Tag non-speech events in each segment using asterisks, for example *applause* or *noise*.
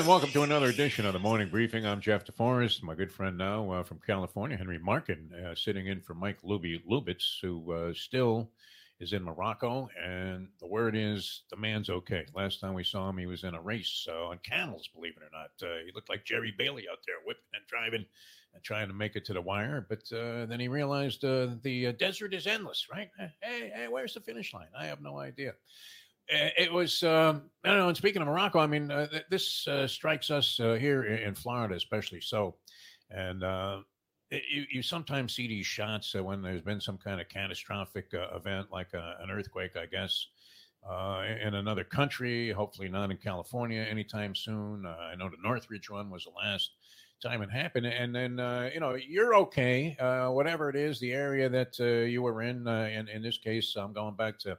And welcome to another edition of the Morning Briefing. I'm Jeff DeForest. My good friend now uh, from California, Henry Markin, uh, sitting in for Mike Luby Lubitz, who uh, still is in Morocco. And the word is the man's okay. Last time we saw him, he was in a race uh, on camels, believe it or not. Uh, he looked like Jerry Bailey out there, whipping and driving and trying to make it to the wire. But uh, then he realized the desert is endless, right? Hey, hey, where's the finish line? I have no idea it was um, I don't know. And speaking of Morocco, I mean, uh, this uh, strikes us uh, here in Florida, especially so. And uh, it, you, you sometimes see these shots uh, when there's been some kind of catastrophic uh, event, like an earthquake, I guess, in another country. Hopefully, not in California anytime soon. I know the Northridge one was the last time it happened. And then, uh, you know, you're okay, uh, whatever it is, the area that uh, you were in. in. In this case, I'm going back to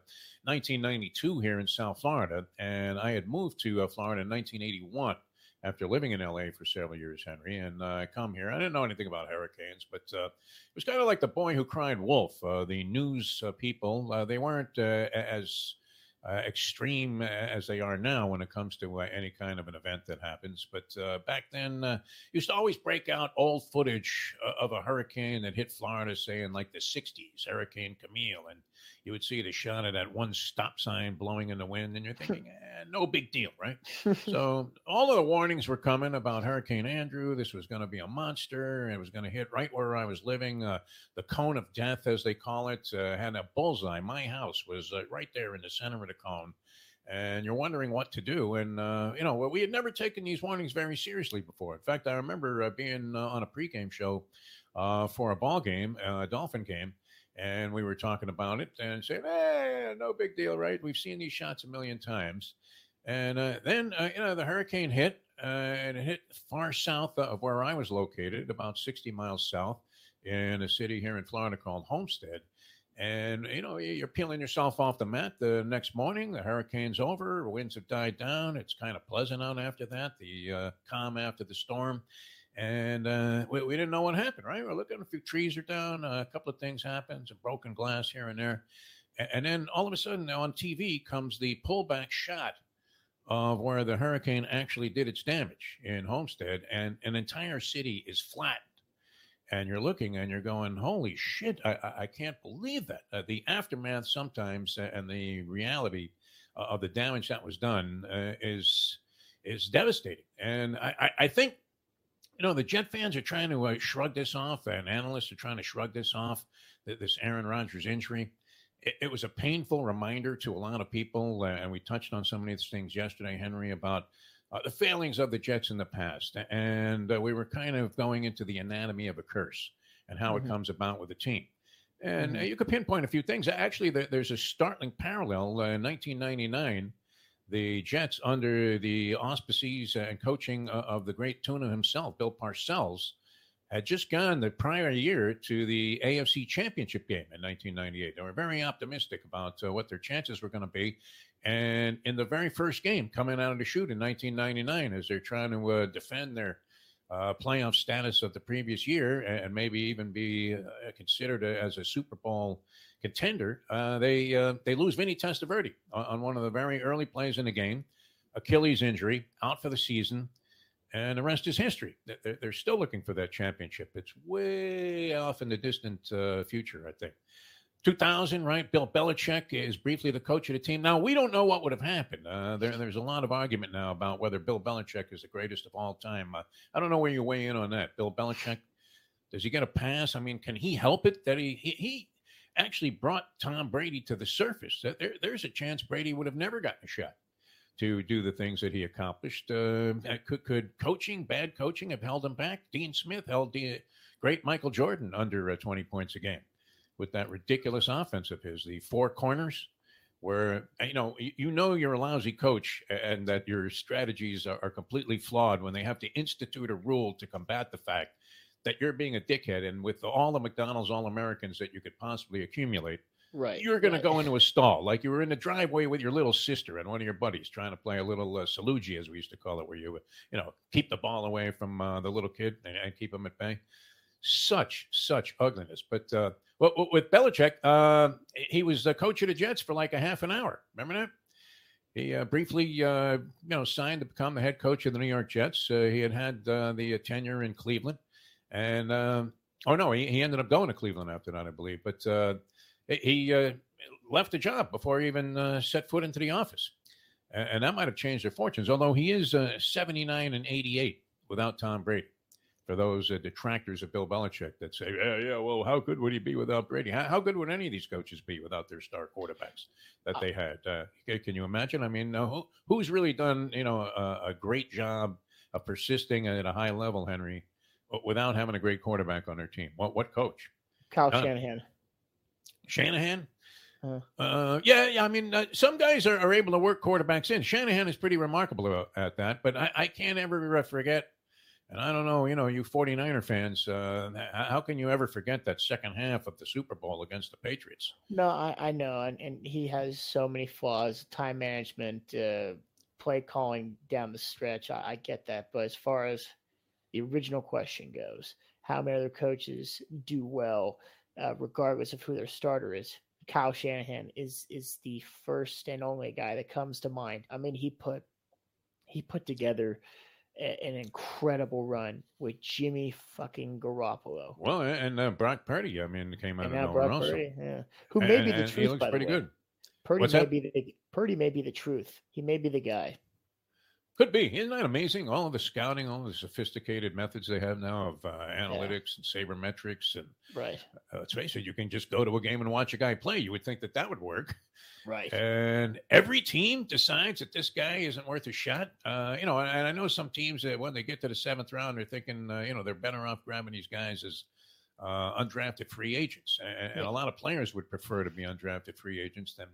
1992 here in South Florida. And I had moved to Florida in 1981 after living in LA for several years, Henry, and I uh, come here. I didn't know anything about hurricanes, but uh, it was kind of like the boy who cried wolf. Uh, the news people, they weren't as uh, extreme as they are now when it comes to uh, any kind of an event that happens. But uh, back then, uh, used to always break out old footage uh, of a hurricane that hit Florida, say in like the 60s, Hurricane Camille. And you would see the shot of that one stop sign blowing in the wind, and you're *laughs* thinking, eh, no big deal, right? *laughs* so all of the warnings were coming about Hurricane Andrew. This was going to be a monster. It was going to hit right where I was living. Uh, the cone of death, as they call it, uh, had a bullseye. My house was uh, right there in the center of the cone. And you're wondering what to do. And, uh, you know, we had never taken these warnings very seriously before. In fact, I remember uh, being uh, on a pregame show for a ball game, a Dolphin game and we were talking about it and saying, "Hey, no big deal, right? We've seen these shots a million times." And uh, then, uh, you know, the hurricane hit, uh, and it hit far south of where I was located, about 60 miles south, in a city here in Florida called Homestead. And you know, you're peeling yourself off the mat the next morning. The hurricane's over, winds have died down. It's kind of pleasant out after that. The uh, calm after the storm and uh, we, we, didn't know what happened. Right, we're looking. A few trees are down. A couple of things happen. Some broken glass here and there, and, and then all of a sudden, now on TV comes the pullback shot of where the hurricane actually did its damage in Homestead, and an entire city is flattened. And you're looking and you're going, "Holy shit! I, I, I can't believe that." Uh, the aftermath sometimes uh, and the reality uh, of the damage that was done uh, is is devastating. And I, I think you know, the Jet fans are trying to uh, shrug this off, and analysts are trying to shrug this off. This Aaron Rodgers injury. It, it was a painful reminder to a lot of people, uh, and we touched on so many of these things yesterday, Henry, about uh, the failings of the Jets in the past, and uh, we were kind of going into the anatomy of a curse and how mm-hmm. it comes about with the team. And uh, mm-hmm. you could pinpoint a few things. Actually, there, there's a startling parallel. Uh, in 1999, the Jets, under the auspices and coaching of the great tuna himself, Bill Parcells, had just gone the prior year to the AFC Championship game in 1998. They were very optimistic about uh, what their chances were going to be. And in the very first game coming out of the chute in 1999, as they're trying to uh, defend their uh, playoff status of the previous year and maybe even be uh, considered a, as a Super Bowl contender, uh, they uh, they lose Vinny Testaverde on, on, one of the very early plays in the game. Achilles injury, out for the season, and the rest is history. They're, they're still looking for that championship. It's way off in the distant uh, future, I think. 2000, right? Bill Belichick is briefly the coach of the team. Now, we don't know what would have happened. Uh, there, there's a lot of argument now about whether Bill Belichick is the greatest of all time. Uh, I don't know where you weigh in on that. Bill Belichick, does he get a pass? I mean, can he help it that he, he, he actually brought Tom Brady to the surface. There, there's a chance Brady would have never gotten a shot to do the things that he accomplished. Uh, could, could coaching, bad coaching, have held him back? Dean Smith held the great Michael Jordan under uh, 20 points a game with that ridiculous offense of his, the four corners. Where you know you know you're a lousy coach and that your strategies are, are completely flawed when they have to institute a rule to combat the fact that you're being a dickhead, and with all the McDonald's All Americans that you could possibly accumulate, right, you're going right. to go into a stall like you were in the driveway with your little sister and one of your buddies trying to play a little uh, salugi, as we used to call it, where you would, you know, keep the ball away from uh, the little kid and, and, keep him at bay. Such, such ugliness. But uh, with Belichick, uh, he was the coach of the Jets for like a half an hour. Remember that? He uh, briefly, uh, you know, signed to become the head coach of the New York Jets. Uh, he had had uh, the tenure in Cleveland, and um, oh no, he, he ended up going to Cleveland after that, I believe. But uh, he uh, left the job before he even set foot into the office, and, and that might have changed their fortunes. Although he is 79 and 88 without Tom Brady for those uh, detractors of Bill Belichick that say, yeah, yeah, well, how good would he be without Brady? How, how good would any of these coaches be without their star quarterbacks that they had? Uh, can you imagine? I mean, uh, who, who's really done, you know, a, a, great job of persisting at a high level, Henry, without having a great quarterback on their team? What what coach? Kyle Shanahan. Shanahan. Uh, yeah, yeah. I mean, uh, some guys are, are, able to work quarterbacks in. Shanahan is pretty remarkable at that, but I, I can't ever forget and I don't know, you know, you 49er fans, uh, how can you ever forget that second half of the Super Bowl against the Patriots? No, I, I know. And, and, he has so many flaws time management, uh, play calling down the stretch. I, I, get that. But as far as the original question goes, how many other coaches do well, uh, regardless of who their starter is? Kyle Shanahan is is the first and only guy that comes to mind. I mean, he put he put together an incredible run with Jimmy fucking Garoppolo. Well, and uh, Brock Purdy, I mean, came out and of nowhere also. Purdy, yeah. Who may and, be the truth, he looks pretty good. Purdy What's may that? be the Purdy may be the truth. He may be the guy. Could be. Isn't that amazing? All the scouting, all the sophisticated methods they have now of uh, analytics yeah. and sabermetrics, and right. Uh, let's face it, you can just go to a game and watch a guy play. You would think that that would work, right? And every team decides that this guy isn't worth a shot. Uh, you know, and, and, I know some teams that when they get to the seventh round, they're thinking, uh, you know, they're better off grabbing these guys as uh, undrafted free agents, and, and, a lot of players would prefer to be undrafted free agents than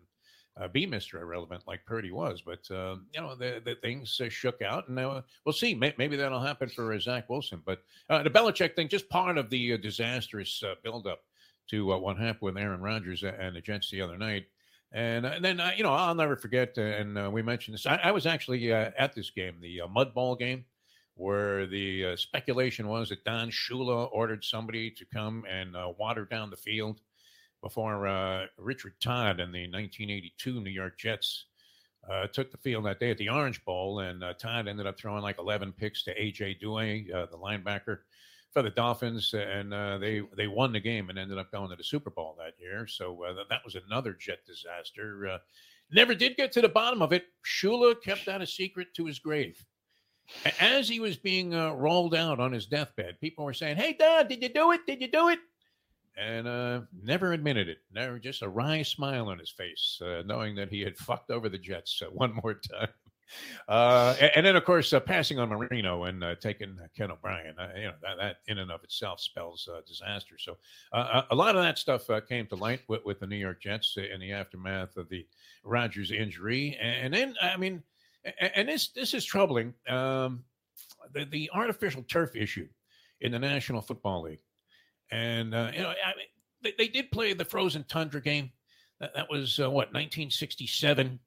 uh, be Mr. Irrelevant like Purdy was. But, uh, you know, the, the things uh, shook out, and uh, we'll see. Maybe that'll happen for uh, Zach Wilson. But uh, the Belichick thing, just part of the disastrous buildup to what happened with Aaron Rodgers and the Jets the other night. And, and then, you know, I'll never forget, and we mentioned this. I, I was actually at this game, the Mud Bowl game where the uh, speculation was that Don Shula ordered somebody to come and uh, water down the field before uh, Richard Todd and the 1982 New York Jets uh, took the field that day at the Orange Bowl, and uh, Todd ended up throwing like 11 picks to AJ Duhe, uh, the linebacker for the Dolphins, and uh, they they won the game and ended up going to the Super Bowl that year. So uh, that was another Jet disaster. never did get to the bottom of it. Shula kept that a secret to his grave. As he was being rolled out on his deathbed, people were saying, "Hey, Dad, did you do it? Did you do it?" And uh, never admitted it. Never just a wry smile on his face, uh, knowing that he had *laughs* fucked over the Jets uh, one more time. *laughs* Uh, and, and, then, of course, uh, passing on Marino and uh, taking Ken O'Brien, you know that, that, in and of itself spells disaster. So a lot of that stuff came to light with, with, the New York Jets in the aftermath of the Rodgers injury, and, and then I mean, and, and this this is troubling. Um, the, the artificial turf issue in the National Football League. And uh, you know, I mean, they, they, did play the frozen tundra game. That, that was uh, what 1967.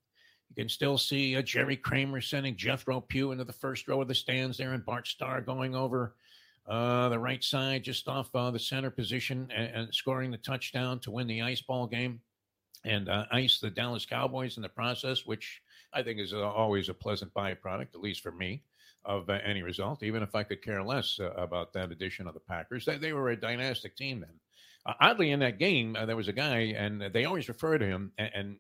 You can still see uh, Jerry Kramer sending Jethro Pugh into the first row of the stands there, and Bart Starr going over uh, the right side, just off uh, the center position, and, and, scoring the touchdown to win the ice ball game, and uh, ice the Dallas Cowboys in the process, which I think is always a pleasant byproduct, at least for me of uh, any result, even if I could care less uh, about that edition of the Packers. They, they were a dynastic team then. Uh, oddly, in that game, uh, there was a guy, and they always refer to him. And, and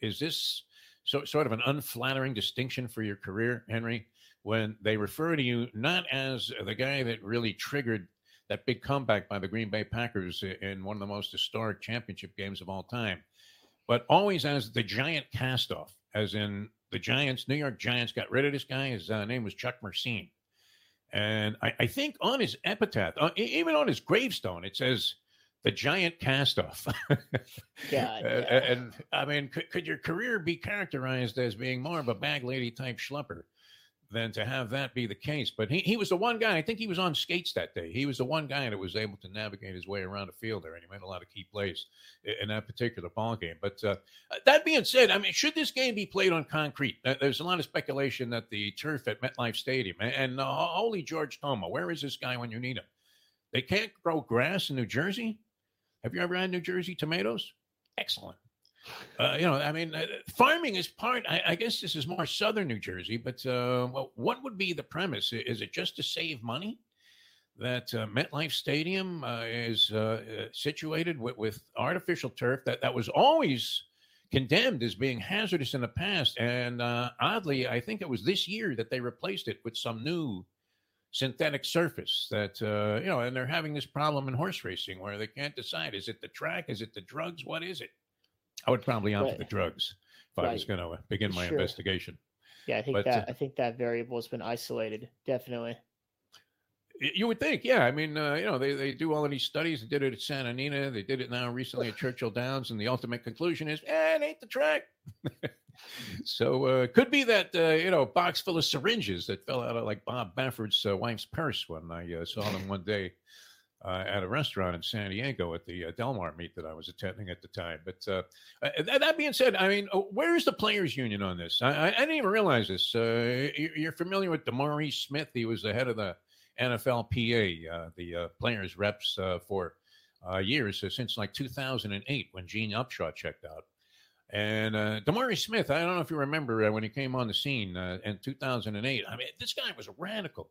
is this so, sort of an unflattering distinction for your career, Henry, when they refer to you not as the guy that really triggered that big comeback by the Green Bay Packers in one of the most historic championship games of all time, but always as the giant castoff, as in the Giants, New York Giants, got rid of this guy. His uh, name was Chuck Mercein. And I, I think on his epitaph, uh, even on his gravestone, it says the giant castoff. yeah, *laughs* yeah. And, I mean, could, could, your career be characterized as being more of a bag lady type schlepper? Than to have that be the case. But he, he was the one guy, I think he was on skates that day. He was the one guy that was able to navigate his way around the field there, and he made a lot of key plays in, that particular ball game. But uh, that being said, I mean, should this game be played on concrete? There's a lot of speculation that the turf at MetLife Stadium and uh, holy George Toma, where is this guy when you need him? They can't grow grass in New Jersey. Have you ever had New Jersey tomatoes? Excellent. Uh, you know, I mean, uh, farming is part. I, I, guess this is more southern New Jersey, but uh, what would be the premise? Is it just to save money? That uh, MetLife Stadium uh, is situated with, with, artificial turf that, that was always condemned as being hazardous in the past. And oddly, I think it was this year that they replaced it with some new synthetic surface that you know and they're having this problem in horse racing where they can't decide is it the track is it the drugs what is it i would probably opt right. for the drugs if right. i was going to begin my sure. investigation yeah i think but, that uh, i think that variable has been isolated definitely you would think, yeah. I mean, uh, you know, they, they do all of these studies. They did it at Santa Anita. They did it now recently at *laughs* Churchill Downs, and the ultimate conclusion is, eh, it ain't the track. *laughs* so uh, could be that uh, you know box full of syringes that fell out of like Bob Baffert's uh, wife's purse when I uh, saw them *laughs* one day uh, at a restaurant in San Diego at the uh, Del Mar meet that I was attending at the time. But that being said, I mean, where is the players' union on this? I, I didn't even realize this. you're familiar with DeMaurice Smith? He was the head of the NFLPA, the players' reps for years since like 2008 when Gene Upshaw checked out. And uh, DeMaurice Smith, I don't know if you remember uh, when he came on the scene uh, in 2008. I mean, this guy was a radical.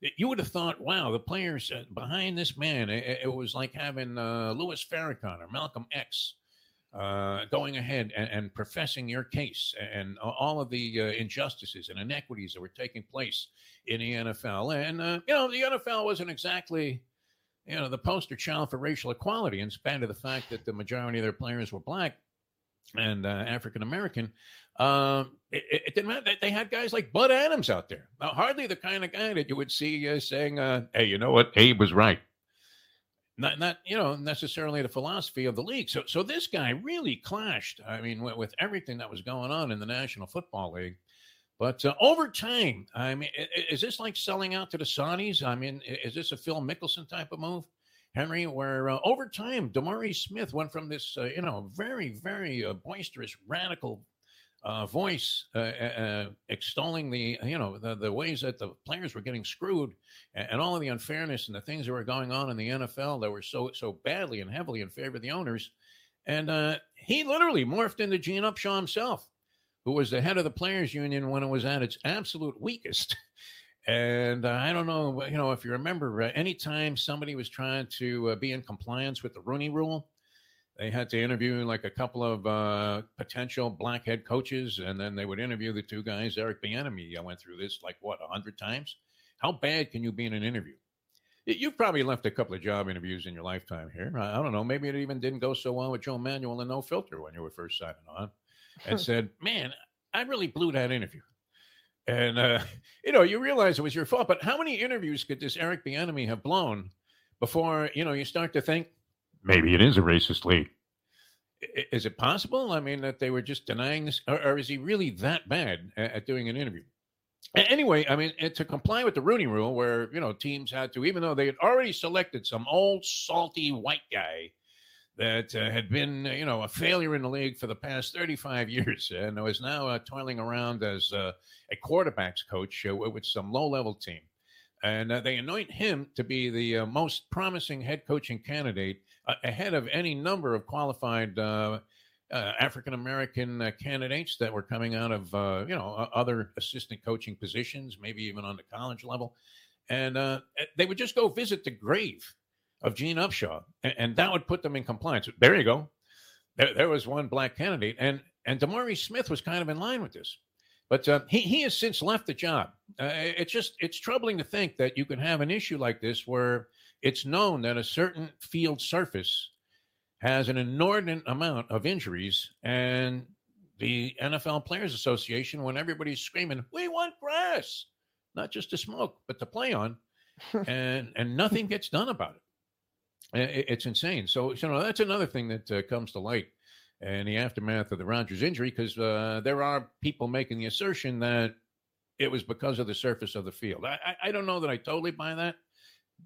You would have thought, wow, the players uh, behind this man, it, it was like having uh, Louis Farrakhan or Malcolm X uh, going ahead and, and, professing your case and all of the uh, injustices and inequities that were taking place in the NFL. And, you know, the NFL wasn't exactly you know, the poster child for racial equality, in spite of the fact that the majority of their players were black and uh, African American. Um, it, it, didn't matter. They had guys like Bud Adams out there. Now, hardly the kind of guy that you would see uh, saying, uh, "Hey, you know what? Abe was right." Not, not you know necessarily the philosophy of the league. So, so this guy really clashed. I mean, with, with everything that was going on in the National Football League. But uh, over time, I mean, is this like selling out to the Saudis? I mean, is this a Phil Mickelson type of move? Henry, where uh, over time, DeMaurice Smith went from this, uh, you know, very, very uh, boisterous, radical uh, voice, uh, uh, extolling the, you know, the, the ways that the players were getting screwed and, and, all of the unfairness and the things that were going on in the NFL that were so, so badly and heavily in favor of the owners. And he literally morphed into Gene Upshaw himself, who was the head of the players union when it was at its absolute weakest. *laughs* And uh, I don't know, you know, if you remember, uh, anytime somebody was trying to uh, be in compliance with the Rooney Rule, they had to interview like a couple of uh, potential black head coaches, and then they would interview the two guys. Eric Bieniemy, I went through this like what a hundred times. How bad can you be in an interview? You've probably left a couple of job interviews in your lifetime here. I don't know. Maybe it even didn't go so well with Joe Manuel and No Filter when you were first signing on, and said, "Man, I really blew that interview." And uh, *laughs* you know, you realize it was your fault. But how many interviews could this Eric Bieniemy have blown before you know you start to think maybe it is a racist league? Is it possible? I mean, that they were just denying this, or, or is he really that bad at, at doing an interview? Anyway, I mean, to comply with the Rooney Rule, where you know teams had to, even though they had already selected some old salty white guy that uh, had been, you know, a failure in the league for the past 35 *laughs* years and was now uh, toiling around as uh, a quarterbacks coach uh, with some low level team. And uh, they anoint him to be the uh, most promising head coaching candidate ahead of any number of qualified African American candidates that were coming out of, you know, other assistant coaching positions, maybe even on the college level. And they would just go visit the grave of Gene Upshaw, and, and, that would put them in compliance. There you go. There, there, was one black candidate, and and DeMaurice Smith was kind of in line with this, but uh, he he has since left the job. Uh, it's just it's troubling to think that you can have an issue like this where it's known that a certain field surface has an inordinate amount of injuries, and the NFL Players Association, when everybody's screaming, "We want grass," not just to smoke, but to play on, *laughs* and and nothing gets done about it. It's insane. So, you know, that's another thing that uh, comes to light in the aftermath of the Rodgers injury, because uh, there are people making the assertion that it was because of the surface of the field. I, I don't know that I totally buy that,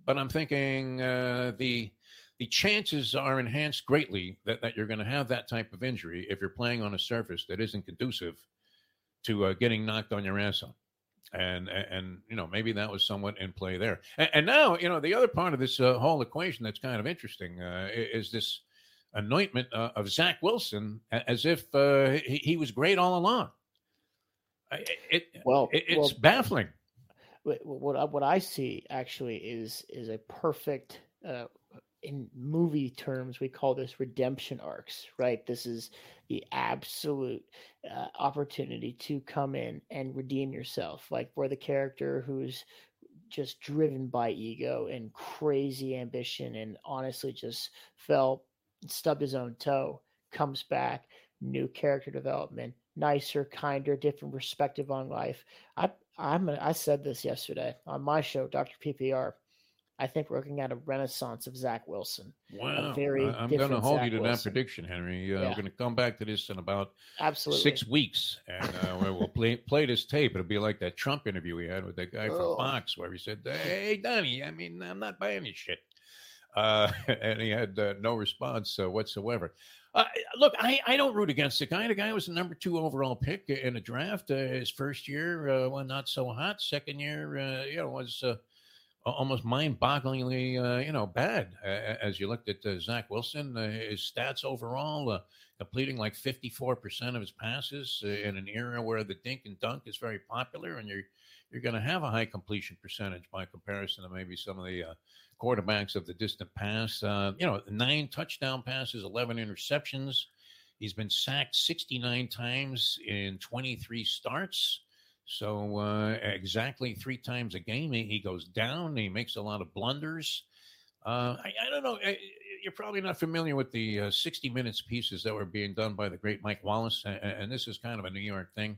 but I'm thinking uh, the the chances are enhanced greatly that, that you're going to have that type of injury if you're playing on a surface that isn't conducive to uh, getting knocked on your ass on and and you know maybe that was somewhat in play there. And, and now you know the other part of this uh, whole equation that's kind of interesting uh, is this anointment uh, of Zach Wilson as if uh, he, he, was great all along. It, well, it, it's well, baffling. What I, what I see actually is is a perfect uh, in movie terms we call this redemption arcs right? This is the absolute uh, opportunity to come in and redeem yourself like for the character who's just driven by ego and crazy ambition and honestly just fell stubbed his own toe comes back new character development nicer kinder different perspective on life. I i'm i said this yesterday on my show dr ppr I think we're looking at a renaissance of Zach Wilson. Wow. very I'm going to hold Zach you to Wilson. that prediction, Henry. Uh, yeah. We're going to come back to this in about Absolutely. six weeks, and uh, we'll play, play this tape. It'll be like that Trump interview we had with that guy oh. from Fox, where he said, Hey, Donnie, I mean, I'm not buying your shit. Uh, *laughs* and he had uh, no response uh, whatsoever. Uh, look, I, I don't root against the guy. The guy was the number two overall pick in the draft. Uh, his first year, uh, well, not so hot. Second year, uh, you know, was uh, almost mind-bogglingly, uh, you know, bad. as you looked at uh, Zach Wilson, uh, his stats overall, uh, completing like 54% of his passes uh, in an era where the dink and dunk is very popular, and you're you're going to have a high completion percentage by comparison to maybe some of the quarterbacks of the distant past. you know, nine touchdown passes, 11 interceptions. He's been sacked 69 times in 23 starts. So uh, exactly three times a game, he, he, goes down. He makes a lot of blunders. Uh, I, I, don't know. You're probably not familiar with the uh, 60 minutes pieces that were being done by the great Mike Wallace, and, and this is kind of a New York thing.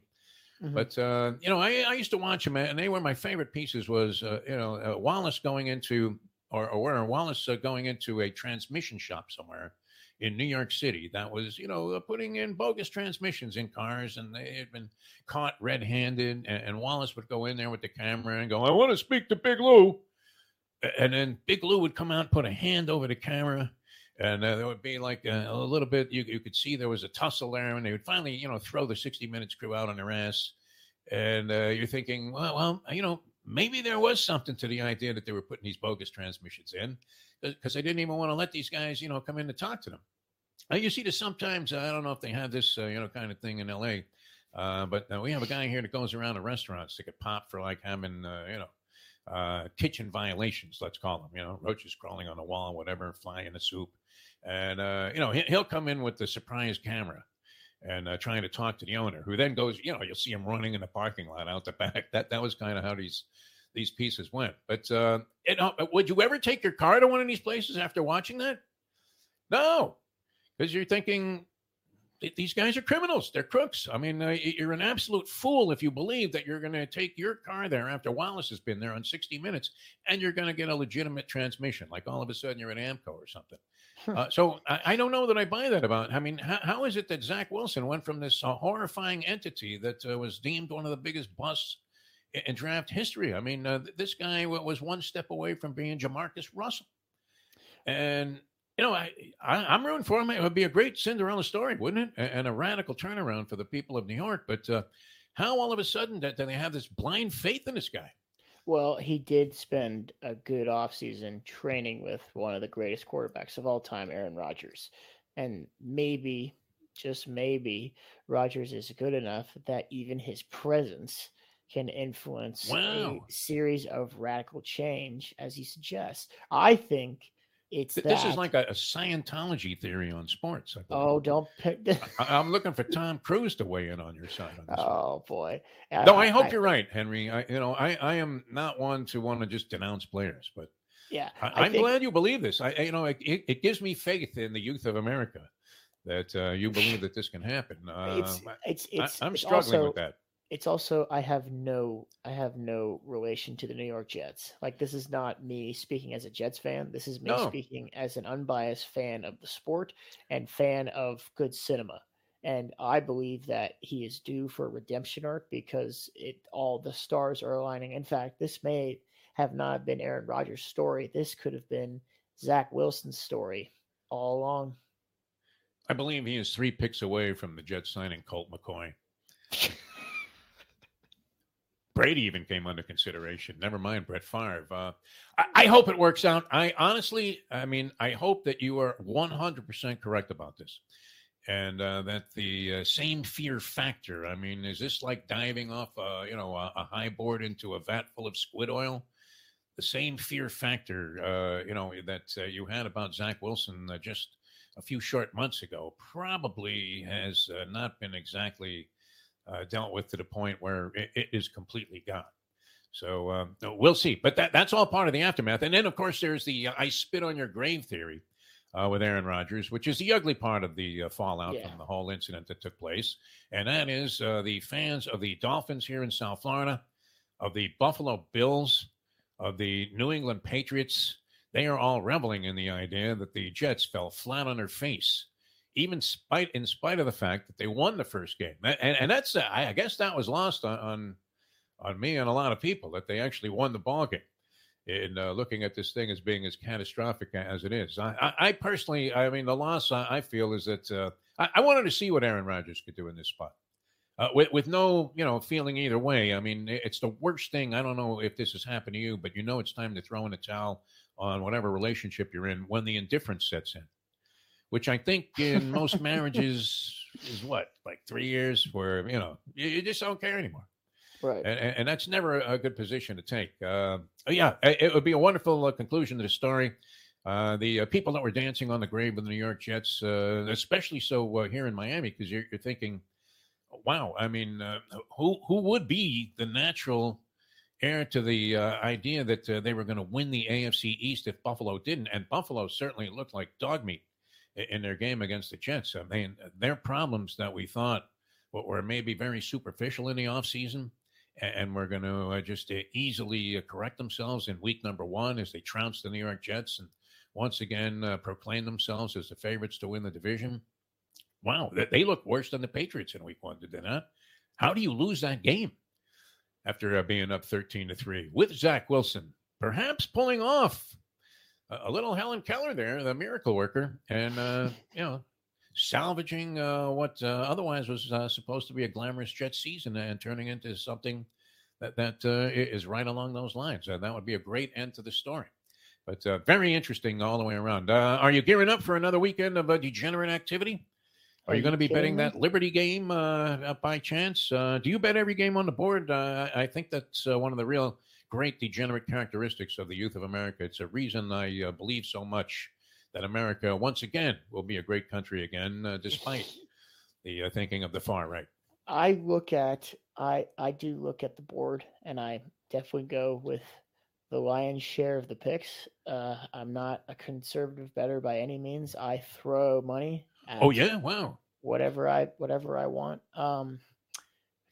Mm-hmm. But uh, you know, I, I, used to watch them, and they were my favorite pieces. Was uh, you know uh, Wallace going into or, or where Wallace going into a transmission shop somewhere in New York City that was, you know, putting in bogus transmissions in cars, and they had been caught red-handed. And, and Wallace would go in there with the camera and go, "I want to speak to Big Lou," and then Big Lou would come out, and put a hand over the camera, and uh, there would be like a, a, little bit. You, you could see there was a tussle there, and they would finally, you know, throw the 60 Minutes crew out on their ass. And uh, you're thinking, well, well, you know, maybe there was something to the idea that they were putting these bogus transmissions in because they didn't even want to let these guys, you know, come in to talk to them. Uh, you see this sometimes. I don't know if they have this, uh, you know, kind of thing in L.A. Uh, but uh, we have a guy here that goes around to restaurants to get popped for like having, uh, you know, uh, kitchen violations. Let's call them. You know, roaches crawling on the wall, whatever, fly in the soup, and you know he'll come in with the surprise camera and trying to talk to the owner, who then goes, you know, you'll see him running in the parking lot out the back. That that was kind of how these these pieces went. But uh, it, uh, would you ever take your car to one of these places after watching that? No, because you're thinking these guys are criminals. They're crooks. I mean, uh, you're an absolute fool if you believe that you're going to take your car there after Wallace has been there on 60 Minutes and you're going to get a legitimate transmission. Like all of a sudden you're at AAMCO or something. Uh, so I, I, don't know that I buy that about. I mean, how, how is it that Zach Wilson went from this uh, horrifying entity that uh, was deemed one of the biggest busts in, draft history? I mean, uh, this guy was one step away from being Jamarcus Russell. And you know, I, I am rooting for him. It would be a great Cinderella story, wouldn't it? And a radical turnaround for the people of New York. But uh, how all of a sudden do they have this blind faith in this guy? Well, he did spend a good offseason training with one of the greatest quarterbacks of all time, Aaron Rodgers. And maybe, just maybe, Rodgers is good enough that even his presence can influence wow. a series of radical change, as he suggests. I think it's this that. is like a, a, Scientology theory on sports. Oh, don't pick. I, *laughs* am looking for Tom Cruise to weigh in on your side. On oh one. boy! no, I hope I, you're right, Henry. I, you know, I, I am not one to want to just denounce players, but yeah, I, am glad you believe this. I, you know, it, it, gives me faith in the youth of America that uh, you *laughs* believe that this can happen. Uh, it's, it's, it's, I, am struggling also, with that it's also I have no I have no relation to the New York Jets. Like this is not me speaking as a Jets fan. This is me no. speaking as an unbiased fan of the sport and fan of good cinema. And I believe that he is due for redemption arc because it all the stars are aligning. In fact, this may have not been Aaron Rodgers' story. This could have been Zach Wilson's story all along. I believe he is three picks away from the Jets signing Colt McCoy. *laughs* Brady even came under consideration. Never mind Brett Favre. Uh, I, I, hope it works out. I honestly, I mean, I hope that you are 100% correct about this. And uh, that the uh, same fear factor. I mean, is this like diving off, a, you know, a, a, high board into a vat full of squid oil? The same fear factor, uh, you know, that uh, you had about Zach Wilson uh, just a few short months ago probably has not been exactly uh, dealt with to the point where it, it is completely gone. So um, we'll see. But that, that's all part of the aftermath. And then, of course, there's the uh, I spit on your grave theory uh, with Aaron Rodgers, which is the ugly part of the uh, fallout yeah. from the whole incident that took place. And that is uh, the fans of the Dolphins here in South Florida, of the Buffalo Bills, of the New England Patriots. They are all reveling in the idea that the Jets fell flat on their face even spite in spite of the fact that they won the first game. And, and that's uh, I guess that was lost on, on, on me and a lot of people that they actually won the ball game. In uh, looking at this thing as being as catastrophic as it is, I, I, I personally, I mean, the loss I, I feel is that uh, I, wanted to see what Aaron Rodgers could do in this spot. Uh, with, with no, you know, feeling either way. I mean, it's the worst thing. I don't know if this has happened to you, but you know, it's time to throw in a towel on whatever relationship you're in when the indifference sets in which I think in *laughs* most marriages is what, like three years where, you know, you, you just don't care anymore. Right. And, and, that's never a good position to take. Uh, yeah, it would be a wonderful uh, conclusion to the story. Uh, the uh, people that were dancing on the grave of the New York Jets, uh, especially so uh, here in Miami, because you're, you're, thinking, wow, I mean, who who would be the natural heir to the idea that they were going to win the AFC East if Buffalo didn't? And Buffalo certainly looked like dog meat in their game against the Jets. I mean, their problems that we thought were maybe very superficial in the offseason and we're going to uh, just uh, easily uh, correct themselves in week number one as they trounce the New York Jets and once again uh, proclaim themselves as the favorites to win the division. Wow, they look worse than the Patriots in week one, did they not? How do you lose that game after being up 13 to 3 with Zach Wilson? Perhaps pulling off a little Helen Keller there, the miracle worker, and uh, *laughs* you know, salvaging uh, what uh, otherwise was uh, supposed to be a glamorous jet season and turning into something that that uh, is right along those lines. Uh, that would be a great end to the story. But very interesting all the way around. are you gearing up for another weekend of degenerate activity? Are, are you going to be betting me? that Liberty game by chance? do you bet every game on the board? I think that's one of the real great degenerate characteristics of the youth of America. It's a reason I uh, believe so much that America, once again, will be a great country again, uh, despite *laughs* the uh, thinking of the far right. I look at I I do look at the board, and I definitely go with the lion's share of the picks. Uh, I'm not a conservative better by any means. I throw money. oh yeah, wow. Whatever I whatever I want. Um,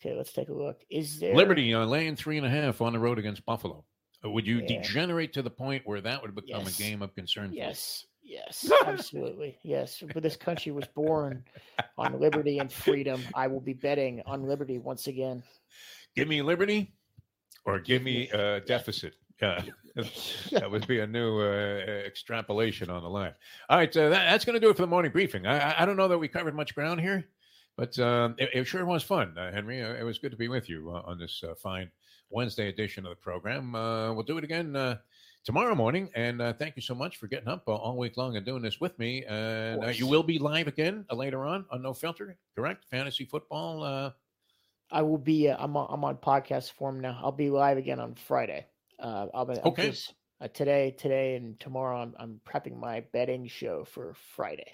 Okay, let's take a look. Is there Liberty uh, laying three and a half on the road against Buffalo? Uh, would you yeah. degenerate to the point where that would become yes. a game of concern? Yes, yes, *laughs* absolutely, yes. But this country was born on liberty and freedom. I will be betting on liberty once again. Give me liberty, or give me a *laughs* deficit. Yeah, *laughs* that would be a new uh, extrapolation on the line. All right, uh, that, that's going to do it for the morning briefing. I, I don't know that we covered much ground here. But uh, it, it, sure was fun, uh, Henry. Uh, it was good to be with you uh, on this uh, fine Wednesday edition of the program. Uh, we'll do it again tomorrow morning. And thank you so much for getting up all week long and doing this with me. And you will be live again later on on No Filter, correct? Fantasy football. I will be. I'm on, I'm on podcast form now. I'll be live again on Friday. I'll be okay. Just, today, today, and tomorrow. I'm, I'm prepping my betting show for Friday.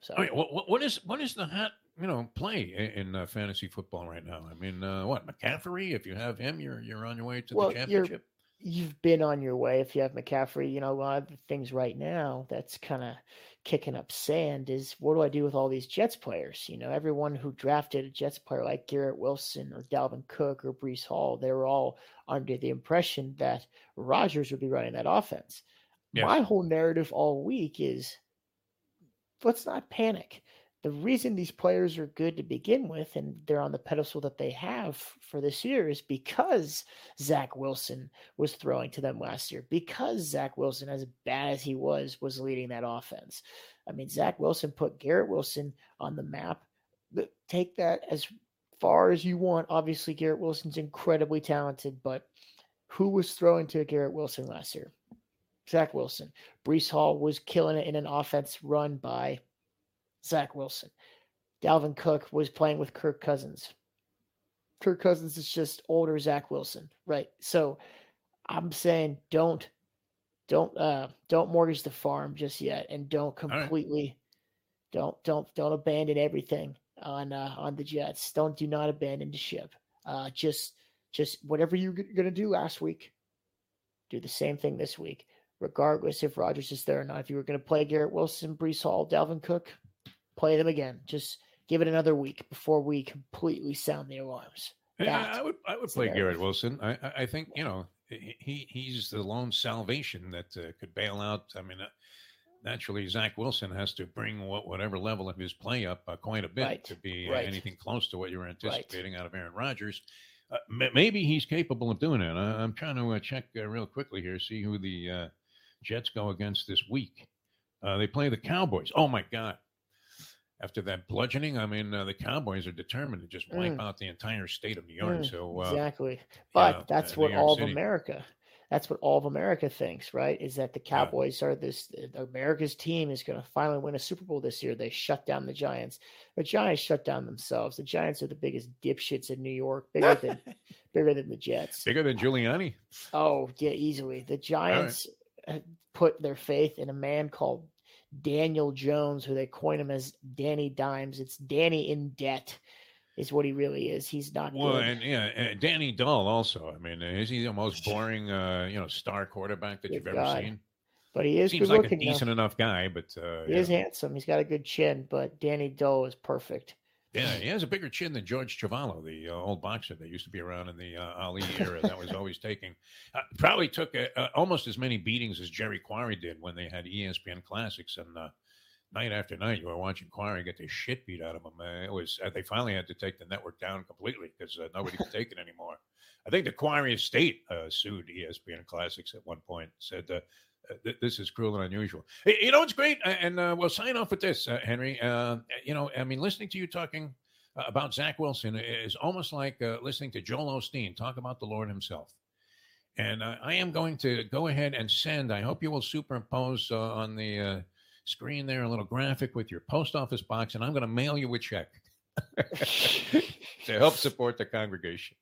So, right, what, what is what is the hot you know, play in, uh, fantasy football right now. I mean, uh, what McCaffrey? If you have him, you're you're on your way to well, the championship. You've been on your way. If you have McCaffrey, you know, a lot of the things right now that's kind of kicking up sand is what do I do with all these Jets players? You know, everyone who drafted a Jets player like Garrett Wilson or Dalvin Cook or Breece Hall, they were all under the impression that Rodgers would be running that offense. Yes. My whole narrative all week is let's not panic the reason these players are good to begin with and they're on the pedestal that they have for this year is because Zach Wilson was throwing to them last year, because Zach Wilson, as bad as he was, was leading that offense. I mean, Zach Wilson put Garrett Wilson on the map. Take that as far as you want. Obviously, Garrett Wilson's incredibly talented, but who was throwing to Garrett Wilson last year? Zach Wilson. Breece Hall was killing it in an offense run by Zach Wilson. Dalvin Cook was playing with Kirk Cousins. Kirk Cousins is just older Zach Wilson, right? So I'm saying don't don't uh don't mortgage the farm just yet and don't completely right. don't don't don't abandon everything on uh on the Jets. Don't do not abandon the ship. Uh just just whatever you're gonna do last week, do the same thing this week, regardless if Rodgers is there or not. If you were gonna play Garrett Wilson, Breece Hall, Dalvin Cook, play them again. Just give it another week before we completely sound the alarms. Yeah, I would I would play Garrett Wilson. I I think you know he he's the lone salvation that uh, could bail out. I mean, uh, naturally Zach Wilson has to bring what, whatever level of his play up uh, quite a bit right. to be uh, right. anything close to what you were anticipating right. out of Aaron Rodgers. Uh, maybe he's capable of doing it. I, am trying to uh, check real quickly here, see who the Jets go against this week. they play the Cowboys. Oh my God! After that bludgeoning. I mean, uh, the Cowboys are determined to just wipe mm. out the entire state of New York. Mm, so uh, exactly, but that's uh, what all City. of America. That's what all of America thinks, right? Is that the Cowboys yeah. are this America's team is going to finally win a Super Bowl this year. They shut down the Giants. The Giants shut down themselves. The Giants are the biggest dipshits in New York, bigger than *laughs* bigger than the Jets, bigger than Giuliani. Oh yeah, easily. The Giants right. put their faith in a man called Daniel Jones, who they coin him as Danny Dimes. It's Danny in debt, is what he really is. He's not well, good. and yeah, and Danny Dull also. I mean, is he the most boring, uh, you know, star quarterback that good you've God. ever seen? But he is seems like a decent enough guy. But uh, he yeah. is handsome. He's got a good chin. But Danny Dull is perfect. Yeah, he has a bigger chin than George Chuvalo, the uh, old boxer that used to be around in the uh, Ali era. that was always taking, uh, probably took almost as many beatings as Jerry Quarry did when they had ESPN Classics. And uh, night after night, you were watching Quarry get the shit beat out of him. it was uh, they finally had to take the network down completely because uh, nobody could *laughs* take it anymore. I think the Quarry estate sued ESPN Classics at one point. Said this is cruel and unusual. You know, it's great. And uh, we'll sign off with this, uh, Henry. Uh, you know, I mean, listening to you talking uh, about Zach Wilson is almost like uh, listening to Joel Osteen talk about the Lord himself. And uh, I am going to go ahead and send, I hope you will superimpose on the screen there a little graphic with your post office box, and I'm going to mail you a check *laughs* to help support the congregation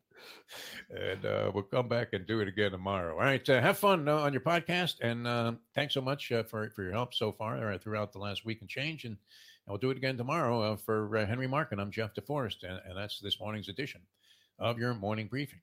and uh, we'll come back and do it again tomorrow. All right, uh, have fun uh, on your podcast, and uh, thanks so much uh, for for your help so far uh, throughout the last week and change. And, and we'll do it again tomorrow for Henry Markin. I'm Jeff DeForest, and, and that's this morning's edition of your morning briefing.